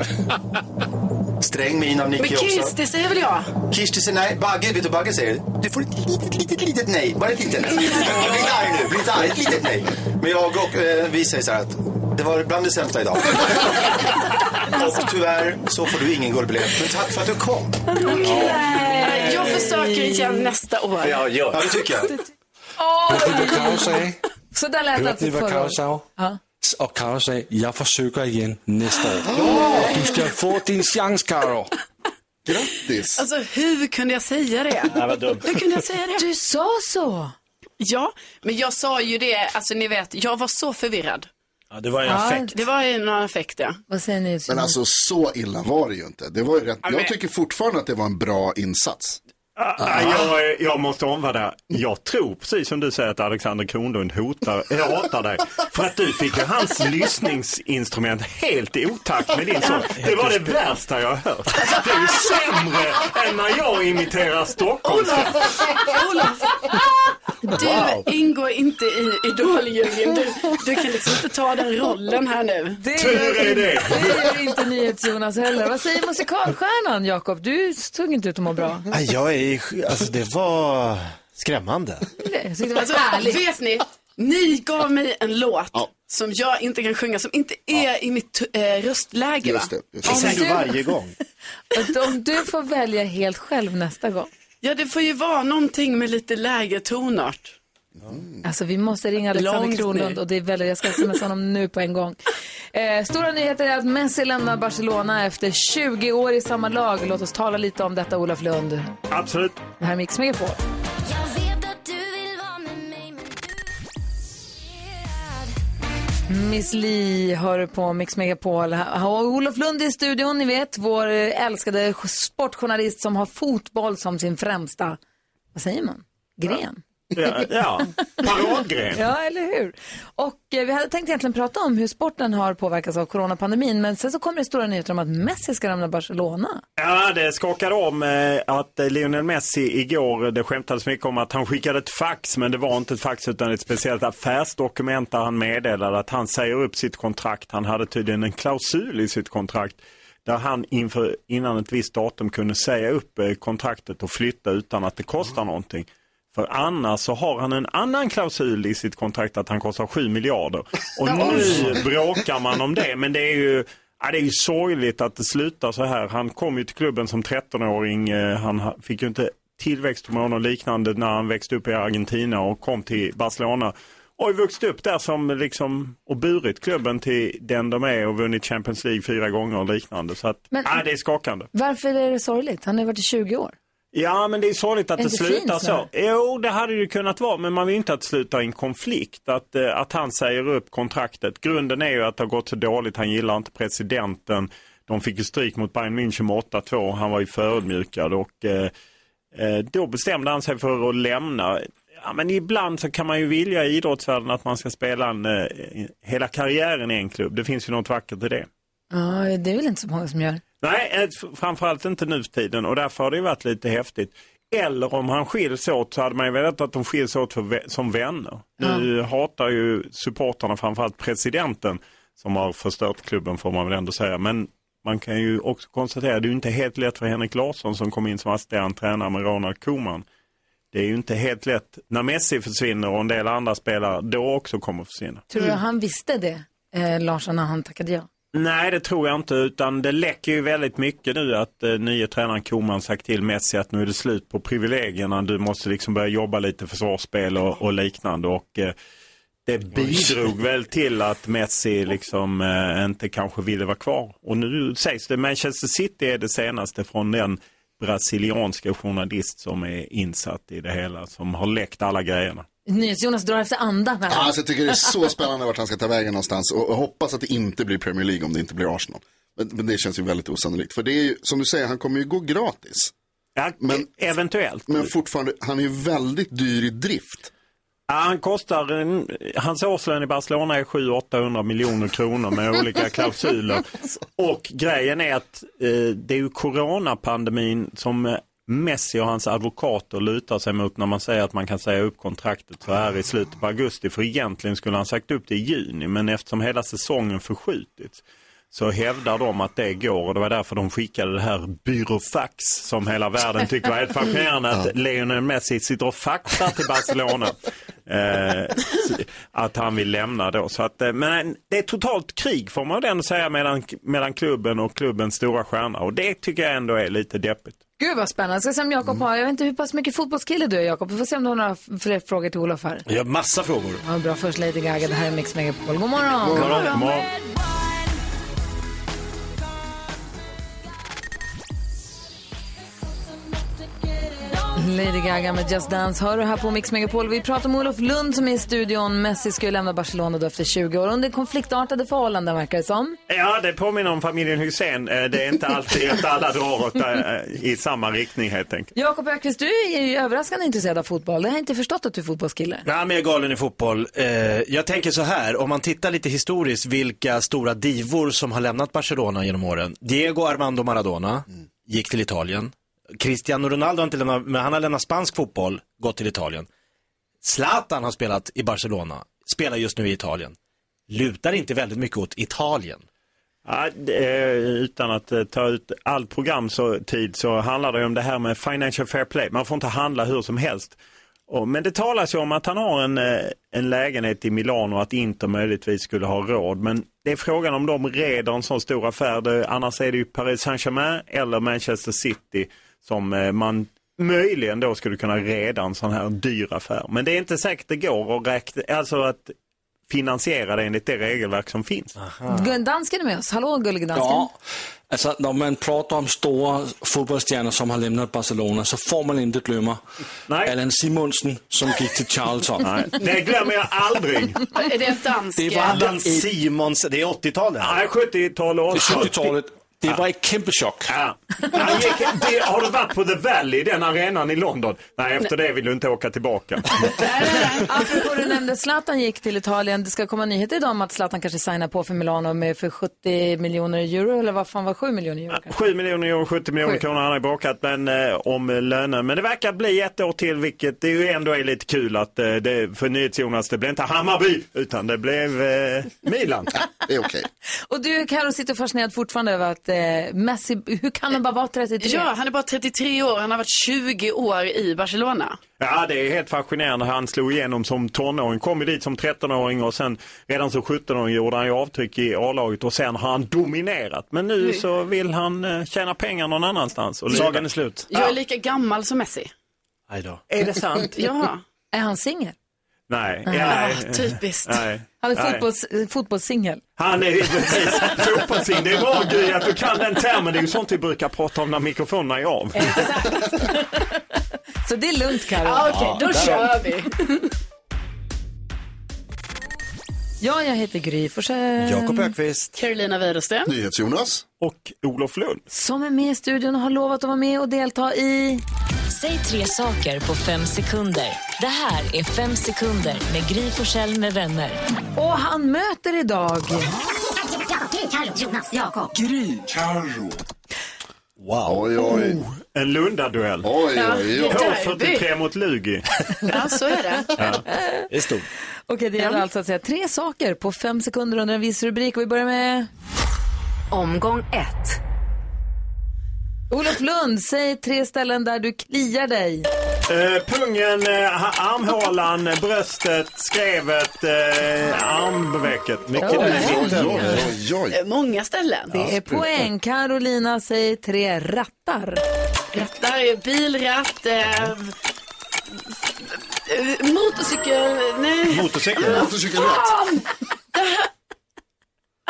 Sträng min av Men Nicky också. Kirsti säger väl jag? Kirsti säger nej. Bagge, vet du Bagge säger? Du får ett litet, litet, litet nej. Bara ett litet. Bli inte arg nu, bli inte arg. Ett litet nej. Men jag och eh, vi säger så här att det var bland det sämsta idag. Och tyvärr så får du ingen guldbiljett. Men tack för att du kom. Okej. Jag försöker igen nästa år. Ja, gör. Ja, det tycker jag. Karo sa? Så där lät det alltså ni vad Karo året. sa? Ja. Och Karo sa, jag försöker igen nästa år. Och du ska få din chans, Karo. Grattis. Alltså hur kunde jag säga det? Dumt. Hur kunde jag säga det? Du sa så. Ja, men jag sa ju det, alltså ni vet, jag var så förvirrad. Ja, det var en Ja. affekt. Det var ju en affekt ja. Vad säger ni? Men alltså så illa var det ju inte. Det var ju rätt. Jag tycker fortfarande att det var en bra insats. Ah, Jag, jag måste omvärda. Jag tror precis som du säger att Alexander Kronlund hotar, äh, hatar dig. För att du fick ju hans lyssningsinstrument helt i otakt med din sång. Det var det värsta jag har hört. Det är ju sämre än när jag imiterar stockholmska. Olof, Du ingår inte i Idol-juryn. Du, du kan liksom inte ta den rollen här nu. Det gör, det gör inte NyhetsJonas heller. Vad säger musikalstjärnan Jakob? Du såg inte ut att må bra. Ja, Jag är, alltså det var skrämmande. Det var Alltså, härligt. vet ni, ni gav mig en låt som jag inte kan sjunga, som inte är i mitt eh, röstläge. Just det, just Det det. säger du varje gång. Om du får välja helt själv nästa gång. Ja, det får ju vara någonting med lite lägre tonart. Alltså vi måste ringa Alexander Långt Kronlund och det är väldigt, jag ska smsa honom nu på en gång. Eh, stora nyheter är att Messi lämnar Barcelona efter 20 år i samma lag. Låt oss tala lite om detta Olof Lund. Absolut. Det här är Mix Megapol. Miss Li hör på Mix Megapol. Olof Lund i studion, ni vet, vår eh, älskade sportjournalist som har fotboll som sin främsta, vad säger man, gren? Ja, ja. paradgren. Ja, eller hur? Och eh, vi hade tänkt egentligen prata om hur sporten har påverkats av coronapandemin, men sen så kommer det stora nyheter om att Messi ska lämna Barcelona. Ja, det skakade om eh, att eh, Lionel Messi igår, det skämtades mycket om att han skickade ett fax, men det var inte ett fax utan ett speciellt affärsdokument där han meddelade att han säger upp sitt kontrakt. Han hade tydligen en klausul i sitt kontrakt där han inför, innan ett visst datum kunde säga upp eh, kontraktet och flytta utan att det kostar någonting. För annars så har han en annan klausul i sitt kontrakt att han kostar 7 miljarder. Och nu bråkar man om det, men det är ju Ja, det är ju sorgligt att det slutar så här. Han kom ju till klubben som 13-åring. Eh, Han ha- fick ju inte tillväxthormon och liknande när han växte upp i Argentina och kom till Barcelona. Och har vuxit upp där som liksom, och burit klubben till den de är och vunnit Champions League fyra gånger och liknande. Så att, Men- ja, det är skakande. Varför är det sorgligt? Han har ju varit i 20 år. Ja, men det är sorgligt att det det slutar så. Jo, det hade ju kunnat vara, men man vill inte att det slutar i en konflikt. Att, eh, att han säger upp kontraktet. Grunden är ju att det har gått så dåligt. Han gillar inte presidenten. De fick ju stryk mot Bayern München med 8-2. Han var ju förödmjukad och eh, eh, då bestämde han sig för att lämna. Ja, men ibland så kan man ju vilja i idrottsvärlden att man ska spela en, eh, hela karriären i en klubb. Det finns ju något vackert i det. Ja, det är väl inte så många som gör. Nej, framförallt inte nu för tiden och därför har det ju varit lite häftigt. Eller om han skiljs åt så hade man ju velat att de skiljs åt för, som vänner. Nu hatar ju supportarna framförallt presidenten som har förstört klubben får man väl ändå säga. Men man kan ju också konstatera att det är inte helt lätt för Henrik Larsson som kom in som assisterande tränare med Ronald Koeman. Det är ju inte helt lätt när Messi försvinner och en del andra spelare då också kommer att försvinna. Tror du han visste det, eh, Larsson, när han tackade ja? Nej, det tror jag inte, utan det läcker ju väldigt mycket nu att eh, nya tränaren Koman sagt till Messi att nu är det slut på privilegierna. Du måste liksom börja jobba lite försvarsspel och, och liknande. Och, eh, det bidrog väl till att Messi liksom eh, inte kanske ville vara kvar. Och nu sägs det Manchester City är det senaste från den brasilianska journalist som är insatt i det hela, som har läckt alla grejerna. NyhetsJonas drar efter andan här. Ja, Alltså, jag tycker det är så spännande vart han ska ta vägen någonstans och, och hoppas att det inte blir Premier League om det inte blir Arsenal. Men, men det känns ju väldigt osannolikt. För det är ju, som du säger, han kommer ju gå gratis. Ja, Men- eventuellt. Men fortfarande, han är ju väldigt dyr i drift. Ja, han kostar, en, hans årslön i Barcelona är 700-800 miljoner kronor med olika klausuler. Och grejen är att eh, det är ju coronapandemin som eh, Messi och hans advokater lutar sig mot när man säger att man kan säga upp kontraktet så här i slutet på augusti. För egentligen skulle han sagt upp det i juni men eftersom hela säsongen förskjutits så hävdar de att det går och det var därför de skickade det här byråfax som hela världen tycker var helt fascinerande att Lionel Messi sitter och faxar till Barcelona. Eh, att han vill lämna då. Så att, eh, men det är totalt krig får man ändå säga mellan, mellan klubben och klubbens stora stjärna och det tycker jag ändå är lite deppigt. Gud vad spännande. Jag ska se om Jakob har, jag vet inte hur pass mycket fotbollskille du är Jakob. Vi får se om du har några fler frågor till Olof här. Jag har massa frågor. Ja, bra, först Lady Gaga, det här är Mix Megapol. God morgon! God morgon, god morgon. Lady Gaga med Just Dance hör du här på Mix Megapol. Vi pratar om Olof Lund som är i studion. Messi ska ju lämna Barcelona då efter 20 år under konfliktartade förhållanden verkar det som. Ja, det påminner om familjen Hussein. Eh, Det är inte alltid att alla drar åt, eh, i samma riktning helt enkelt. Jakob Ökvist, du är ju överraskande intresserad av fotboll. Det har jag inte förstått att du är fotbollskille. Ja, men jag är galen i fotboll. Eh, jag tänker så här, om man tittar lite historiskt vilka stora divor som har lämnat Barcelona genom åren. Diego Armando Maradona gick till Italien. Cristiano Ronaldo har inte lämnat, men han har lämnat spansk fotboll, gått till Italien. Zlatan har spelat i Barcelona, spelar just nu i Italien. Lutar inte väldigt mycket åt Italien. Ja, är- utan att eh, ta ut all program så, tid så handlar det om det här med financial fair play. Man får inte handla hur som helst. Och, men det talas ju om att han har en, eh, en lägenhet i Milano och att Inter möjligtvis skulle ha råd. Men det är frågan om de reder en sån stor affär. Det, annars är det ju Paris Saint-Germain eller Manchester City som eh, man möjligen då skulle kunna reda en sån här dyr affär. Men det är inte säkert det går att räkna, alltså att finansiera det enligt det regelverk som finns. Gun- Dansken är med oss. Hallå gullige dansken. Ja, alltså när man pratar om stora fotbollsstjärnor som har lämnat Barcelona så får man inte glömma Allan Simonsen som gick till Charlton. Det glömmer jag aldrig. Är det en dansk? Det var Allan Simons, det är 80-talet. Nej, 70-tal och Det är 70-talet. Det var ett kämpechock. Ja. Han gick, det, har du varit på The Valley, den arenan i London? Nej, efter det vill du inte åka tillbaka. Apropå du nämnde Zlatan gick till Italien. Det ska komma nyheter idag om att Zlatan kanske signar på för Milano med för 70 miljoner euro eller vad fan var 7 miljoner euro? kanske? 7 miljoner euro, 70 miljoner Sju. kronor han har ju bråkat men, eh, om löner. Men det verkar bli ett år till vilket det ju ändå är lite kul att eh, det, för NyhetsJonas det blev inte Hammarby utan det blev eh, Milan. Det är okej. Och du Karo sitter fascinerad fortfarande över att eh, Messi, hur kan han bara vara 33? Ja, han är bara 33 år. Han har varit 20 år i Barcelona. Ja, det är helt fascinerande. Han slog igenom som tonåring, kom ju dit som 13-åring och sen redan som 17-åring gjorde han ju avtryck i A-laget och sen har han dominerat. Men nu Mm. så vill han eh, tjäna pengar någon annanstans. Och Sagan är slut. Jag är lika gammal som Messi. Aj då. Är det sant? Ja. Är han singel? Nej. Ah, nej. typiskt. Nej. Han är fotbolls, fotbollssingel. Han är precis fotbollsing. Det är bra Gry att du kan den termen. Det är ju sånt vi brukar prata om när mikrofonerna är av. Så det är lugnt Karo. Ja, okej, då kör vi. Ja, jag heter Gry Forssell. Jakob Ökvist. Carolina Widerström. NyhetsJonas. Och Olof Lund. Som är med i studion och har lovat att vara med och delta i... Säg tre saker på fem sekunder. Det här är Fem sekunder med Gry Forssell med vänner. Och han möter idag... Carro, Jonas, Jakob. Gry. Carro. Wow. Oj, oj. En Lundaduell. Oj, oj, oj. H43 mot Lugi. Ja, så är det. Ja. Det är stort. Okej, det gäller alltså att säga tre saker på fem sekunder under en viss rubrik. Och vi börjar med... Omgång ett. Olof Lund, säg tre ställen där du kliar dig. Eh, pungen, eh, armhålan, bröstet, skrevet, eh, armvecket. Mycket Oj, där oj. Oj. Eh, Många ställen. Det är poäng. Carolina, säg tre rattar. Rattar, bilratt, eh, eh, motorcykel, nej. Motorcykel. Motorcykelratt.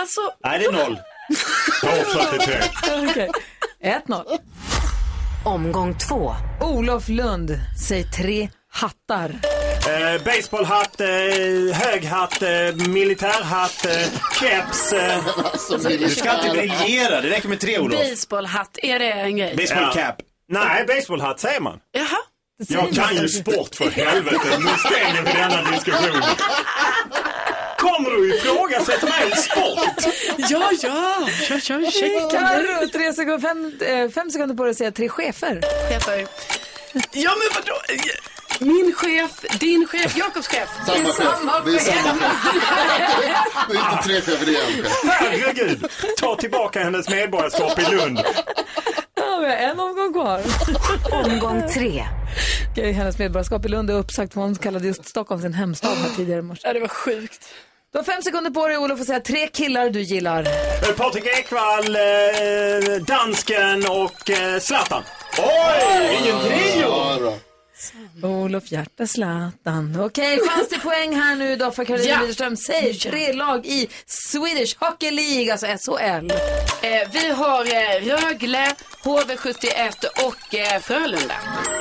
Alltså, Nej, det är noll. H43. Okej. 1-0. Omgång två. Olof Lund, säg tre hattar. Eh, baseballhatt, eh, hög hatt, eh, militärhatt, eh, keps. Eh, Du ska inte briljera, det räcker med tre Olof. baseballhatt, är det en grej? Baseball cap. nej, baseballhatt säger man. Jaha. Jag kan ju sport för helvete. Nu stänger vi denna diskussion. Kommer du ifrågasätta mig i sport? Ja, ja. Kör, kör. Carro, tre sekunder, fem, eh, fem sekunder på dig att säga tre chefer. Chefer. Ja, men vadå? Min chef, din chef, Jakobs chef. Samma chef. Det är samma chef. Det är inte tre chefer, det är en chef. Herregud, ta tillbaka hennes medborgarskap i Lund. Ja, vi har en omgång kvar. Omgång tre. Okej, hennes medborgarskap i Lund är uppsagt hon kallade just Stockholm sin hemstad här tidigare i morse. Ja, det var sjukt. Du har fem sekunder på dig Olof att säga tre killar du gillar. Eh, Patrik Ekwall, eh, dansken och eh, Zlatan. Oj, vilken trio! Olof Hjärta Zlatan. Okej, chans till poäng här nu då för Karolina Ja. Widerström. Säg tre lag i Swedish Hockey League, alltså SHL. Eh, vi har eh, Rögle, HV71 och eh, Frölunda.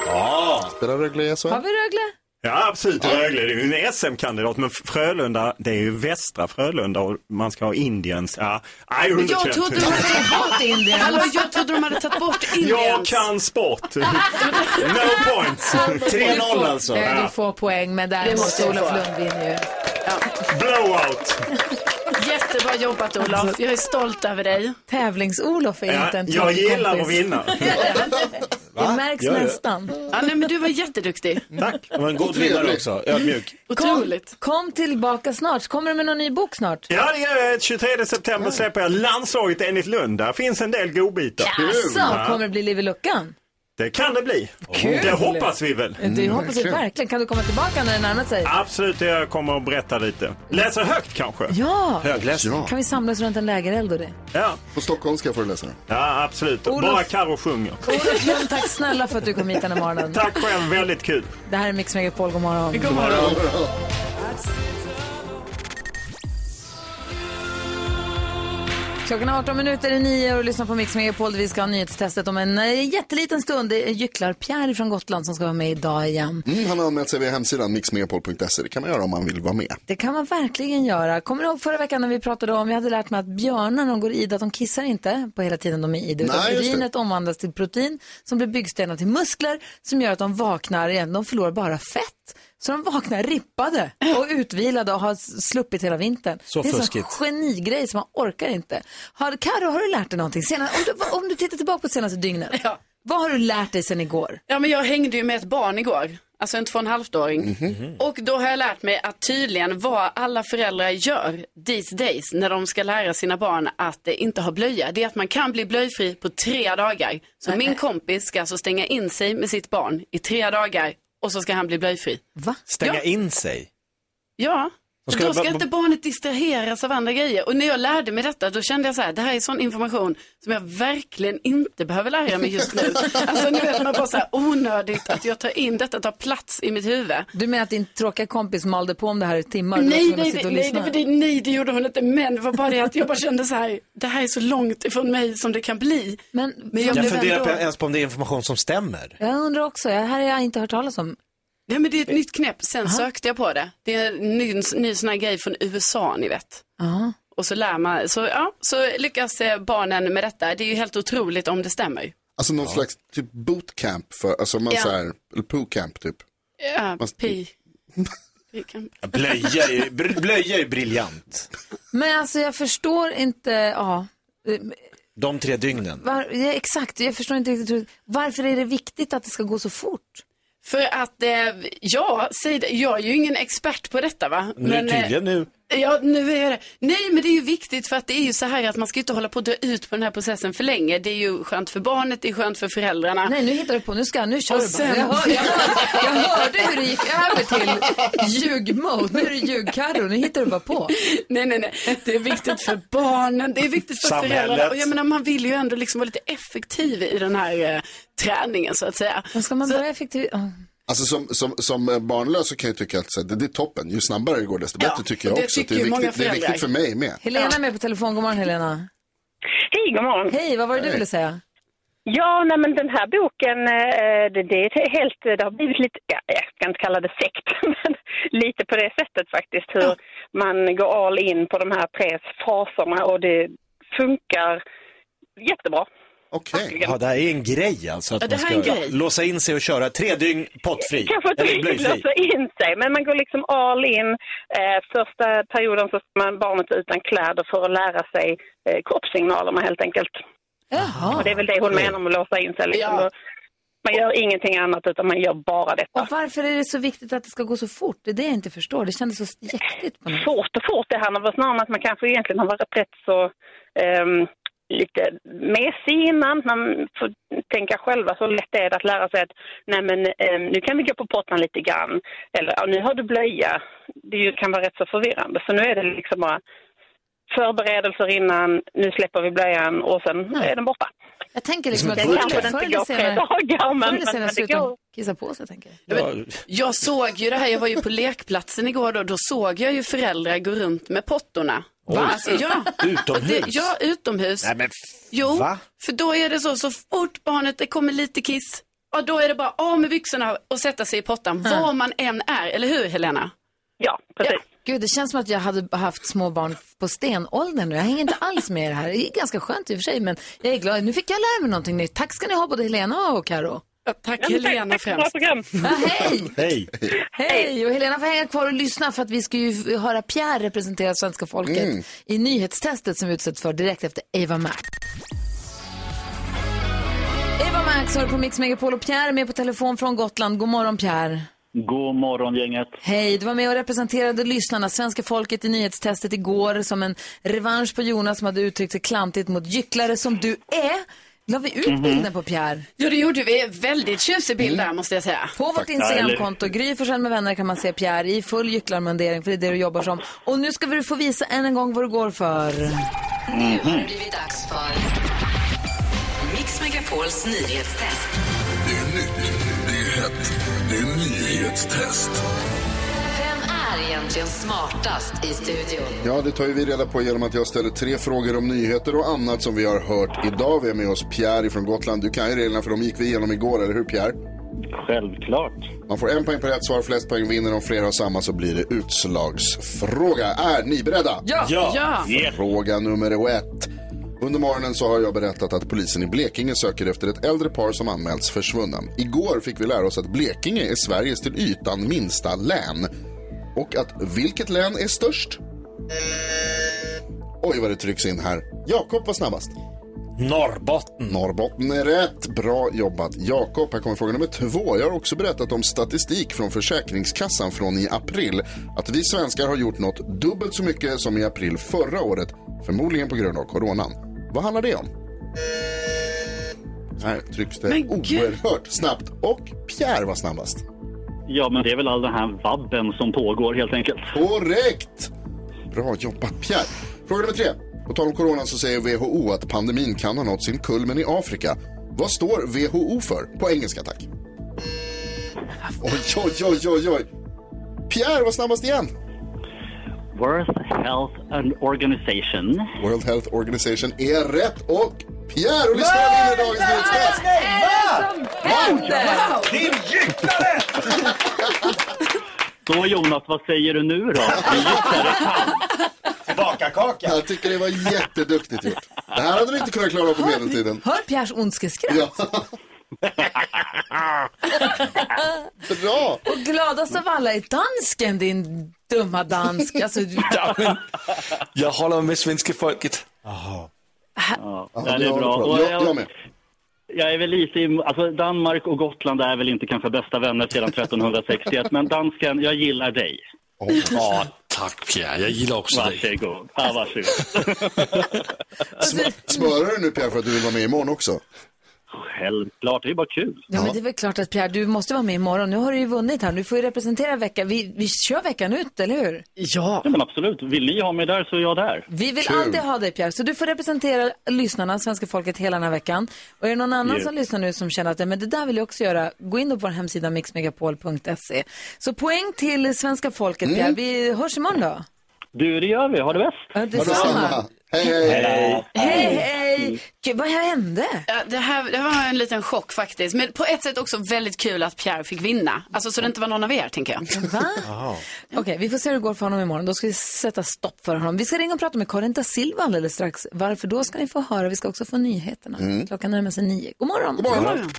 Ja, Spelar Rögle i SHL? Har vi Rögle? Ja absolut. Rögle det är ju en SM-kandidat, men Frölunda, det är ju västra Frölunda och man ska ha Indiens. Ja, nej, Men jag 100%. trodde de hade tagit bort Indien. Hallå, jag trodde de hade tagit bort Jag Indiens. kan sport. No points. 3-0 alltså. Eh, Du får poäng, men däremot jag Olof. Lund vinner ju. Blowout. Jättebra jobbat Olof. Jag är stolt över dig. Tävlings-Olof är Ja, inte en jag gillar att kompis. vinna. Det märks Gör det? nästan. Ja, nej, men du var jätteduktig. Tack. Det var en god vinnare också. Ödmjuk. Otroligt. Kom tillbaka snart. Kommer du med någon ny bok snart? Ja, det gör jag. 23 september släpper jag Landslaget enligt Lund. Där finns en del godbitar. Jaså, Ja. kommer det bli liv i luckan? Det kan det bli. Kul. Det hoppas vi väl. Det hoppas vi verkligen. Kan du komma tillbaka när det närmar sig? Absolut, jag kommer att berätta lite. Läsa högt kanske? Ja! Högläsning. Kan vi samlas runt en lägereld och det? Ja. På Stockholm ska jag föreläsa den. Ja, absolut. Olof- Bara Karo sjunger. Olof Lund, tack snälla för att du kom hit den här morgonen. Tack själv, väldigt kul. Det här är Mix Megapol, god morgon. God morgon. Klockan är 18 minuter i nio och lyssnar på Mix Megapol där vi ska ha nyhetstestet om en eh, jätteliten stund. Det är Gycklar-Pierre från Gotland som ska vara med idag igen. Mm, han har anmält sig via hemsidan mixmegapol.se. Det kan man göra om man vill vara med. Det kan man verkligen göra. Kommer du ihåg förra veckan när vi pratade om, vi hade lärt mig att björnar när de går id, att de kissar inte på hela tiden de är id. Utan Nej, just det. urinet omvandlas till protein som blir byggstenar till muskler som gör att de vaknar igen. De förlorar bara fett. Så de vaknar rippade och utvilade och har sluppit hela vintern. Så det är en fuskigt. sån genigrej som man orkar inte. Har, Karo, har du lärt dig någonting? Senast, om, du, om du tittar tillbaka på senaste dygnet. Ja. Vad har du lärt dig sen igår? Ja, men jag hängde ju med ett barn igår. Alltså en två och en halvt-åring. Och då har jag lärt mig att tydligen vad alla föräldrar gör these days när de ska lära sina barn att eh, inte ha blöja. Det är att man kan bli blöjfri på tre dagar. Så min kompis ska alltså stänga in sig med sitt barn i tre dagar och så ska han bli blöjfri. Va? Stänga Ja. in sig. Ja. Ska då ska inte barnet distraheras av andra grejer. Och när jag lärde mig detta, då kände jag så här, det här är sån information som jag verkligen inte behöver lära mig just nu. alltså nu vet man bara så här onödigt att jag tar in detta, tar plats i mitt huvud. Du menar att din tråkiga kompis malde på om det här i timmar? Nej, nej, nej, nej, det, det, nej, det gjorde hon inte. Men det var bara det att jag bara kände så här, det här är så långt ifrån mig som det kan bli. Men, Men jag Jag funderar ändå... på ens på om det är information som stämmer. Jag undrar också, det här har jag inte hört talas om. Nej, men det är ett nytt knäpp. Sen sökte jag på det. Det är en ny, ny sån här grej från USA, ni vet. Ja. Och så lär man, så, ja, så lyckas eh, barnen med detta. Det är ju helt otroligt om det stämmer. Alltså någon slags typ bootcamp för, alltså man Ja. så här, eller poo-camp typ. Ja, Fast- pi. Blöja är, blöja är briljant. Men alltså jag förstår inte, ja. De tre dygnen. Var, ja, exakt, jag förstår inte riktigt. Varför är det viktigt att det ska gå så fort? För att, eh, ja, säg det. jag är ju ingen expert på detta va. Nu eh, tydligen nu. Ja, nu är det. Nej, men det är ju viktigt för att det är ju så här att man ska inte hålla på att dra ut på den här processen för länge. Det är ju skönt för barnet, det är skönt för föräldrarna. Nej, nu hittar du på, nu ska nu kör Och du bara. sen- Jag, hör, jag, hör, jag hörde hur det gick över till ljugmode. Nu är det ljugkarro, nu hittar du bara på. Nej, nej, nej. Det är viktigt för barnen, det är viktigt för Samhället. föräldrarna. Och jag menar, man vill ju ändå liksom vara lite effektiv i den här eh, träningen så att säga. Men ska man börja effektivt? Alltså som, som, som eh, barnlös så kan jag tycka att så det, det är toppen. Ju snabbare det går desto Ja, bättre tycker jag det också. Tycker det, är viktigt, det är viktigt för mig med. Helena är med på telefon, god morgon Helena. Hej, god morgon. Hej, vad var det du ville säga? Ja, nej, men den här boken, eh, det, det är helt, det har blivit lite, ja, jag ska inte kalla det sekt, men lite på det sättet faktiskt. Hur man går all in på de här tre faserna och det funkar jättebra. Okej. Ja, det här är en grej alltså. Att Ja, det man här är en ska grej. låsa in sig och köra tre dygn pottfri. Kanske inte Eller riktigt blöjfri. låsa in sig, men man går liksom all in. Eh, första perioden så ska man barnet utan kläder för att lära sig eh, kroppssignalerna helt enkelt. Jaha. Och det är väl det hon menar med att låsa in sig. Liksom. Ja. Man gör ingenting annat utan man gör bara detta. Och varför är det så viktigt att det ska gå så fort? Det är det jag inte förstår. Det kändes så jäktigt på något. Svårt och fort det handlar väl snarare om att man kanske egentligen har varit rätt så ehm, lite mesig innan. Man får tänka själva så lätt är det att lära sig att nej men ehm, nu kan vi gå på pottan lite grann. Eller ja, nu har du blöja. Det kan vara rätt så förvirrande. Så nu är det liksom bara förberedelser innan, nu släpper vi blöjan och sen är den borta. Jag tänker liksom att Det kanske inte går tre dagar, men, men, senare men det går. kissa på sig, tänker jag. Ja, Jag såg ju det här, jag var ju på lekplatsen igår då, då såg jag ju föräldrar gå runt med pottorna. Va? Alltså, ja. Utomhus? Det, ja, utomhus. Nej men Jo, va? för då är det så, så fort barnet, det kommer lite kiss, ja, då är det bara av med byxorna och sätta sig i pottan, var man än är, eller hur Helena? Ja, precis. Gud, det känns som att jag hade haft små barn på stenåldern nu. Jag hänger inte alls med i det här. Det är ganska skönt i och för sig, men jag är glad. Nu fick jag lära mig någonting nytt. Tack ska ni ha, både Helena och Karo. Ja, tack Ja, Helena tack, tack främst. program. Ja, hej! Hej. Hej! Och Helena får hänga kvar och lyssna för att vi ska ju höra Pierre representera svenska folket i nyhetstestet som vi utsätts för direkt efter Ava Max. Eva Max hör på Mix Megapol och Pierre är med på telefon från Gotland. God morgon Pierre. God morgon gänget. Hej, du var med och representerade lyssnarna, svenska folket i nyhetstestet igår som en revansch på Jonas som hade uttryckt sig klantigt mot gycklare som du är. La vi ut Mhm. bilden på Pierre? Ja, det gjorde vi. Väldigt tjusig bild där måste jag säga. På vårt Instagramkonto, Gry Forssell med vänner, kan man se Pierre i full gycklarmundering, för det är det du jobbar som. Och nu ska vi få visa än en gång vad du går för. Nu har det blivit dags för Mix Megapols nyhetstest. Det är nytt, det är hett, det är nyhetstest. Är egentligen smartast i studion? Ja, det tar ju vi reda på genom att jag ställer tre frågor om nyheter och annat som vi har hört idag. Vi har med oss Pierre från Gotland. Du kan ju reglerna för de gick vi igenom igår, eller hur Pierre? Självklart. Man får en poäng per rätt svar, flest poäng vinner. Om flera har samma så blir det utslagsfråga. Är ni beredda? Ja! Ja. Ja. Fråga nummer ett. Under morgonen så har jag berättat att polisen i Blekinge söker efter ett äldre par som anmälts försvunna. Igår fick vi lära oss att Blekinge är Sveriges till ytan minsta län. Och att vilket län är störst? Oj vad det trycks in här. Jakob var snabbast. Norrbotten. Norrbotten är rätt. Bra jobbat Jakob. Här kommer fråga nummer två. Jag har också berättat om statistik från Försäkringskassan från i april. Att vi svenskar har gjort något dubbelt så mycket som i april förra året. Förmodligen på grund av coronan. Vad handlar det om? Här trycks det Men oerhört snabbt. Och Pierre var snabbast. Ja, men det är väl all den här vabben som pågår helt enkelt. Korrekt! Bra jobbat Pierre. Fråga nummer tre. På tal om corona så säger WHO att pandemin kan ha nått sin kulmen i Afrika. Vad står WHO för? På engelska tack. Oj, oj, oj, oj, oj. Pierre var snabbast igen. World Health Organization. World Health Organization är rätt och Pierre och listan vinner dagens nyhetstest. händer? Din gycklare! Så Jonas, vad säger du nu då? Din gycklare. Tillbaka kaka. Jag tycker det var jätteduktigt gjort. Det här hade du inte kunnat klara på medeltiden. Hör Pierres ondskeskratt. Ja. Bra! Och gladast av alla är dansken, din dumma dansk. Alltså, du... Ja, men jag håller med svenska folket. Ja, Ja, det är bra. Och Jag, jag. Jag är väl lite i, alltså Danmark och Gotland är väl inte kanske bästa vänner sedan 1361, men dansken, jag gillar dig. Ja, tack Pierre. Jag gillar också dig. Varsågod. Ja, varsågod. Sm- Smörar du nu Pierre för att du vill vara med imorgon också? Självklart, det är bara kul. Ja, men det är väl klart att Pierre, du måste vara med imorgon. Nu har du ju vunnit här. Du får ju representera veckan. Vi, vi kör veckan ut, eller hur? Ja. Ja, men absolut. Vill ni ha mig där så är jag där. Vi vill alltid ha dig Pierre, så du får representera lyssnarna, svenska folket, hela den här veckan. Och är det någon annan Yes. som lyssnar nu som känner att "Ja, men det där vill jag också göra, gå in på vår hemsida mixmegapol.se. Så poäng till svenska folket Pierre, vi hörs imorgon då. Du, det gör vi. Ha det bäst. Ja, detsamma. Hej, hej! Hej, hej! Gud, vad hände? Ja, det, här, det var en liten chock faktiskt. Men på ett sätt också väldigt kul att Pierre fick vinna. Alltså så det inte var någon av er, tänker jag. Va? Okej, vi får se hur det går för honom imorgon. Då ska vi sätta stopp för honom. Vi ska ringa och prata med Karin da Silva alldeles strax. Varför då ska ni få höra. Vi ska också få nyheterna. Mm. Klockan närmar sig nio. God morgon! God morgon.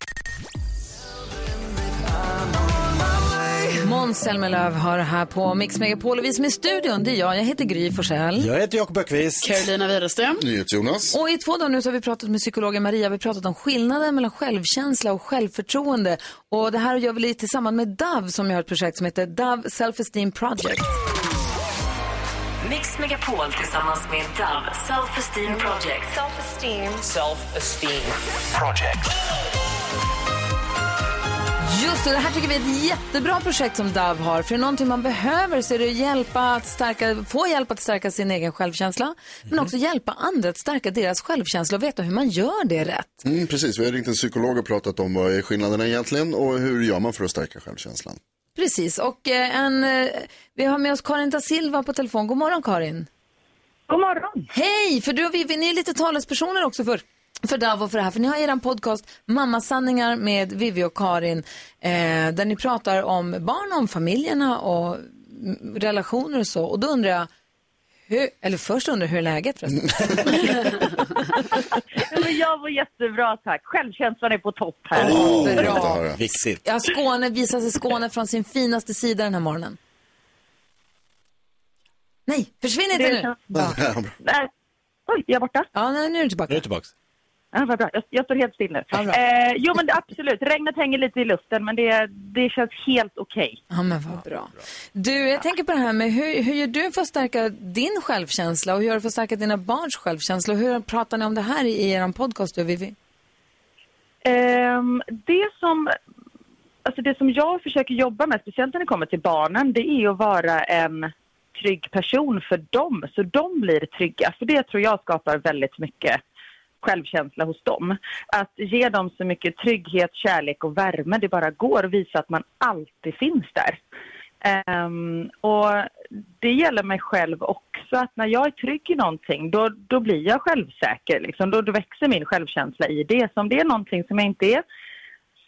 Måns Zelmerlöw har här på Mix Megapol och vi som är i studion, det är jag. Jag heter Gry Forssell. Jag heter Jakob Ökvist. Carolina Widerström. NyhetsJonas. Och i två dagar nu så har vi pratat med psykologen Maria. Vi har pratat om skillnaden mellan självkänsla och självförtroende. Och det här gör vi lite tillsammans med Dove som har ett projekt som heter Dove Self-Esteem Project. Mix Megapol tillsammans med Dove Self-Esteem Project. Self-Esteem. Self-esteem project. Just det, här tycker vi är ett jättebra projekt som Dove har. För är någonting man behöver så är det att hjälpa att stärka, få hjälp att stärka sin egen självkänsla. Men också hjälpa andra att stärka deras självkänsla och veta hur man gör det rätt. Mm, precis, vi har ringt en psykolog och pratat om vad är skillnaderna egentligen och hur gör man för att stärka självkänslan. Precis, och eh, en, eh, vi har med oss Karin da Silva på telefon. God morgon Karin. God morgon. Hej, för du och vi, ni är lite talespersoner också för, för och för det här. För ni har er podcast Mammasanningar med Vivi och Karin eh, där ni pratar om barn, om familjerna och mm, relationer och så. Och då undrar jag, hur, eller först undrar jag hur är läget förresten? Men jag var jättebra tack. Självkänslan är på topp här. Åh, bra. Vixigt. Ja, Skåne visar sig Skåne från sin finaste sida den här morgonen. Nej, försvinn inte nu. Ja. Nej. Oj, är jag borta? Ja, nej, nu är du tillbaka. Nu är du tillbaka. Ja, vad bra. Jag, jag står helt still nu. Eh, jo, men det, absolut. Regnet hänger lite i luften, men det, det känns helt okej. Ja, men vad bra. Du, jag tänker på det här med hur, hur gör du för att stärka din självkänsla och hur gör du för att stärka dina barns självkänsla? Och hur pratar ni om det här i, i er podcast, du Vivi? Ehm, det, som, alltså det som jag försöker jobba med, speciellt när det kommer till barnen, det är att vara en trygg person för dem, så de blir trygga. För det tror jag skapar väldigt mycket självkänsla hos dem. Att ge dem så mycket trygghet, kärlek och värme det bara går och visa att man alltid finns där. Um, och det gäller mig själv också, att när jag är trygg i någonting då, då blir jag självsäker. Liksom. Då, då växer min självkänsla i det. Så om det är någonting som jag inte är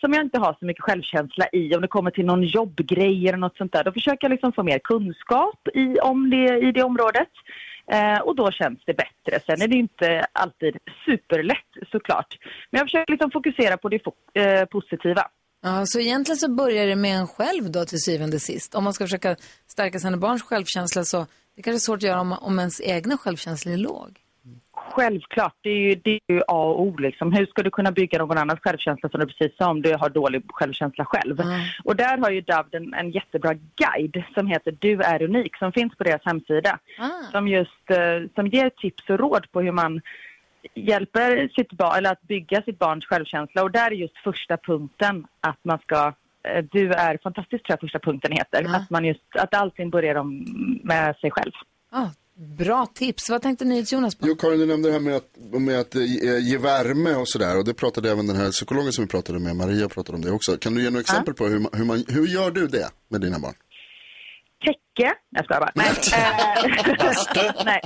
som jag inte har så mycket självkänsla i, om det kommer till någon jobbgrej eller något sånt där, då försöker jag liksom få mer kunskap i, om det, i det området. Eh, och då känns det bättre. Sen är det inte alltid superlätt såklart. Men jag försöker liksom fokusera på det fo- eh, positiva. Ja, så egentligen så börjar det med en själv då till syvende och sist. Om man ska försöka stärka sina barns självkänsla så det kanske är svårt att göra om, om ens egna självkänsla är låg. Självklart, det är ju, det är ju A och O. Liksom. Hur ska du kunna bygga någon annans självkänsla som du precis sa om du har dålig självkänsla själv? Och där har ju Davd en, en jättebra guide som heter Du är unik som finns på deras hemsida. Som just eh, som ger tips och råd på hur man hjälper sitt barn, eller att bygga sitt barns självkänsla. Och där är just första punkten att man ska eh, du är fantastisk tror jag första punkten heter. Att, man just, att allting börjar om, med sig själv. Ah, bra tips. Vad tänkte ni Jonas på? Jo, Karin, du nämnde det här med att, med att eh, ge ge värme och sådär. Och det pratade även den här psykologen som vi pratade med, Maria, pratade om det också. Kan du ge några exempel på hur, man, hur, man, hur gör du det med dina barn? täcke. Jag skojar bara. Nej, eh, nej.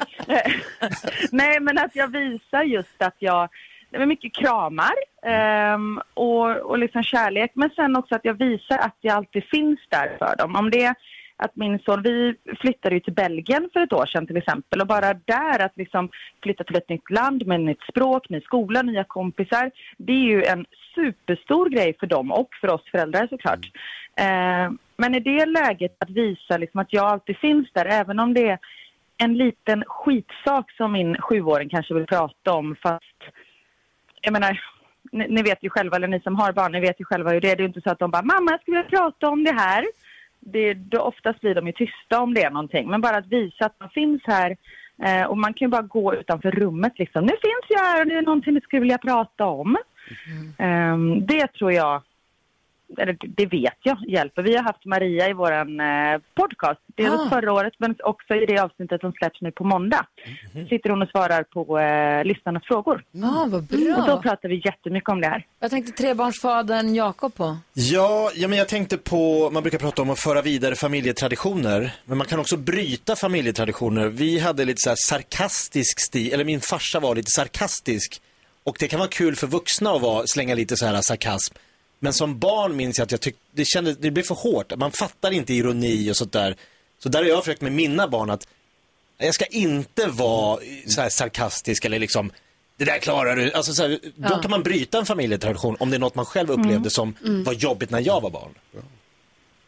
nej, men att jag visar just att jag... Det är mycket kramar ehm, och, och liksom kärlek. Men sen också att jag visar att jag alltid finns där för dem. Om det är att min son, vi flyttade ju till Belgien för ett år sedan till exempel. Och bara där att liksom flytta till ett nytt land med nytt språk, ny skola, nya kompisar. Det är ju en superstor grej för dem och för oss föräldrar såklart. Eh, men i det läget att visa liksom att jag alltid finns där, även om det är en liten skitsak som min sjuåring kanske vill prata om, fast jag menar, ni, ni vet ju själva, eller ni som har barn, ni vet ju själva hur det är. Det är ju inte så att de bara, mamma jag skulle vilja prata om det här. Det, då oftast blir de ju tysta om det är någonting, men bara att visa att man finns här eh, och man kan ju bara gå utanför rummet liksom. Nu finns jag här och det är någonting du skulle vilja prata om. Ehm, det tror jag, eller det vet jag hjälper. Vi har haft Maria i våran eh, podcast, dels Ah. förra året men också i det avsnittet som släpps nu på måndag. Sitter hon och svarar på eh, lyssnarnas frågor. Ah, vad bra. Och då pratar vi jättemycket om det här. Jag tänkte trebarnsfadern Jakob på. Ja, ja, men jag tänkte på, man brukar prata om att föra vidare familjetraditioner, men man kan också bryta familjetraditioner. Vi hade lite så här sarkastisk stil, eller min farsa var lite sarkastisk. Och det kan vara kul för vuxna att vara, slänga lite så här sarkasm. Men som barn minns jag att jag tyckte, det kändes, det blev för hårt. Man fattar inte ironi och sånt där. Så där har jag försökt med mina barn att jag ska inte vara så här sarkastisk eller liksom det där klarar du. Alltså så här, Då Ja. kan man bryta en familjetradition om det är något man själv upplevde Mm. som Mm. var jobbigt när jag var barn.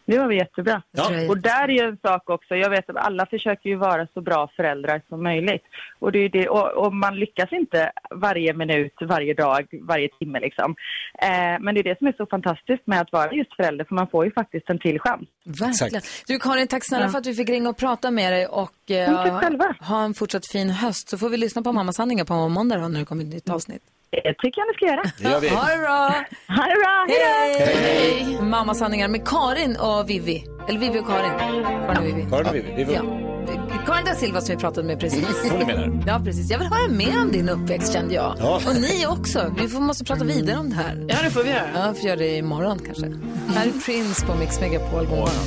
Det var jättebra. Ja. Och där är ju en sak också, jag vet att alla försöker ju vara så bra föräldrar som möjligt. Och, det är det, och, och man lyckas inte varje minut, varje dag, varje timme liksom. Eh, men det är det som är så fantastiskt med att vara just förälder, för man får ju faktiskt en till chans. Verkligen. Du Karin, tack snälla Ja. för att vi fick ringa och prata med dig och eh, ha en fortsatt fin höst. Så får vi lyssna på Mammasanningar på måndag när det kommer ett nytt avsnitt. Det tycker jag ni ska göra. Det gör vi. Ha det bra! Ha det bra, hej då! Hej! Mammasanningar med Karin och Vivi. Eller Vivi och Karin. Karin och Vivi. Karin och Vivi, Ja. Karin da Silva som vi pratade med precis. Hon är med där. Ja, precis. Jag vill höra mer om din uppväxt kände jag. Ja. Och ni också. Vi får, måste prata vidare om det här. Ja, det får vi göra. Ja, vi får göra det imorgon kanske. Här är Prince på Mix Megapol. God morgon.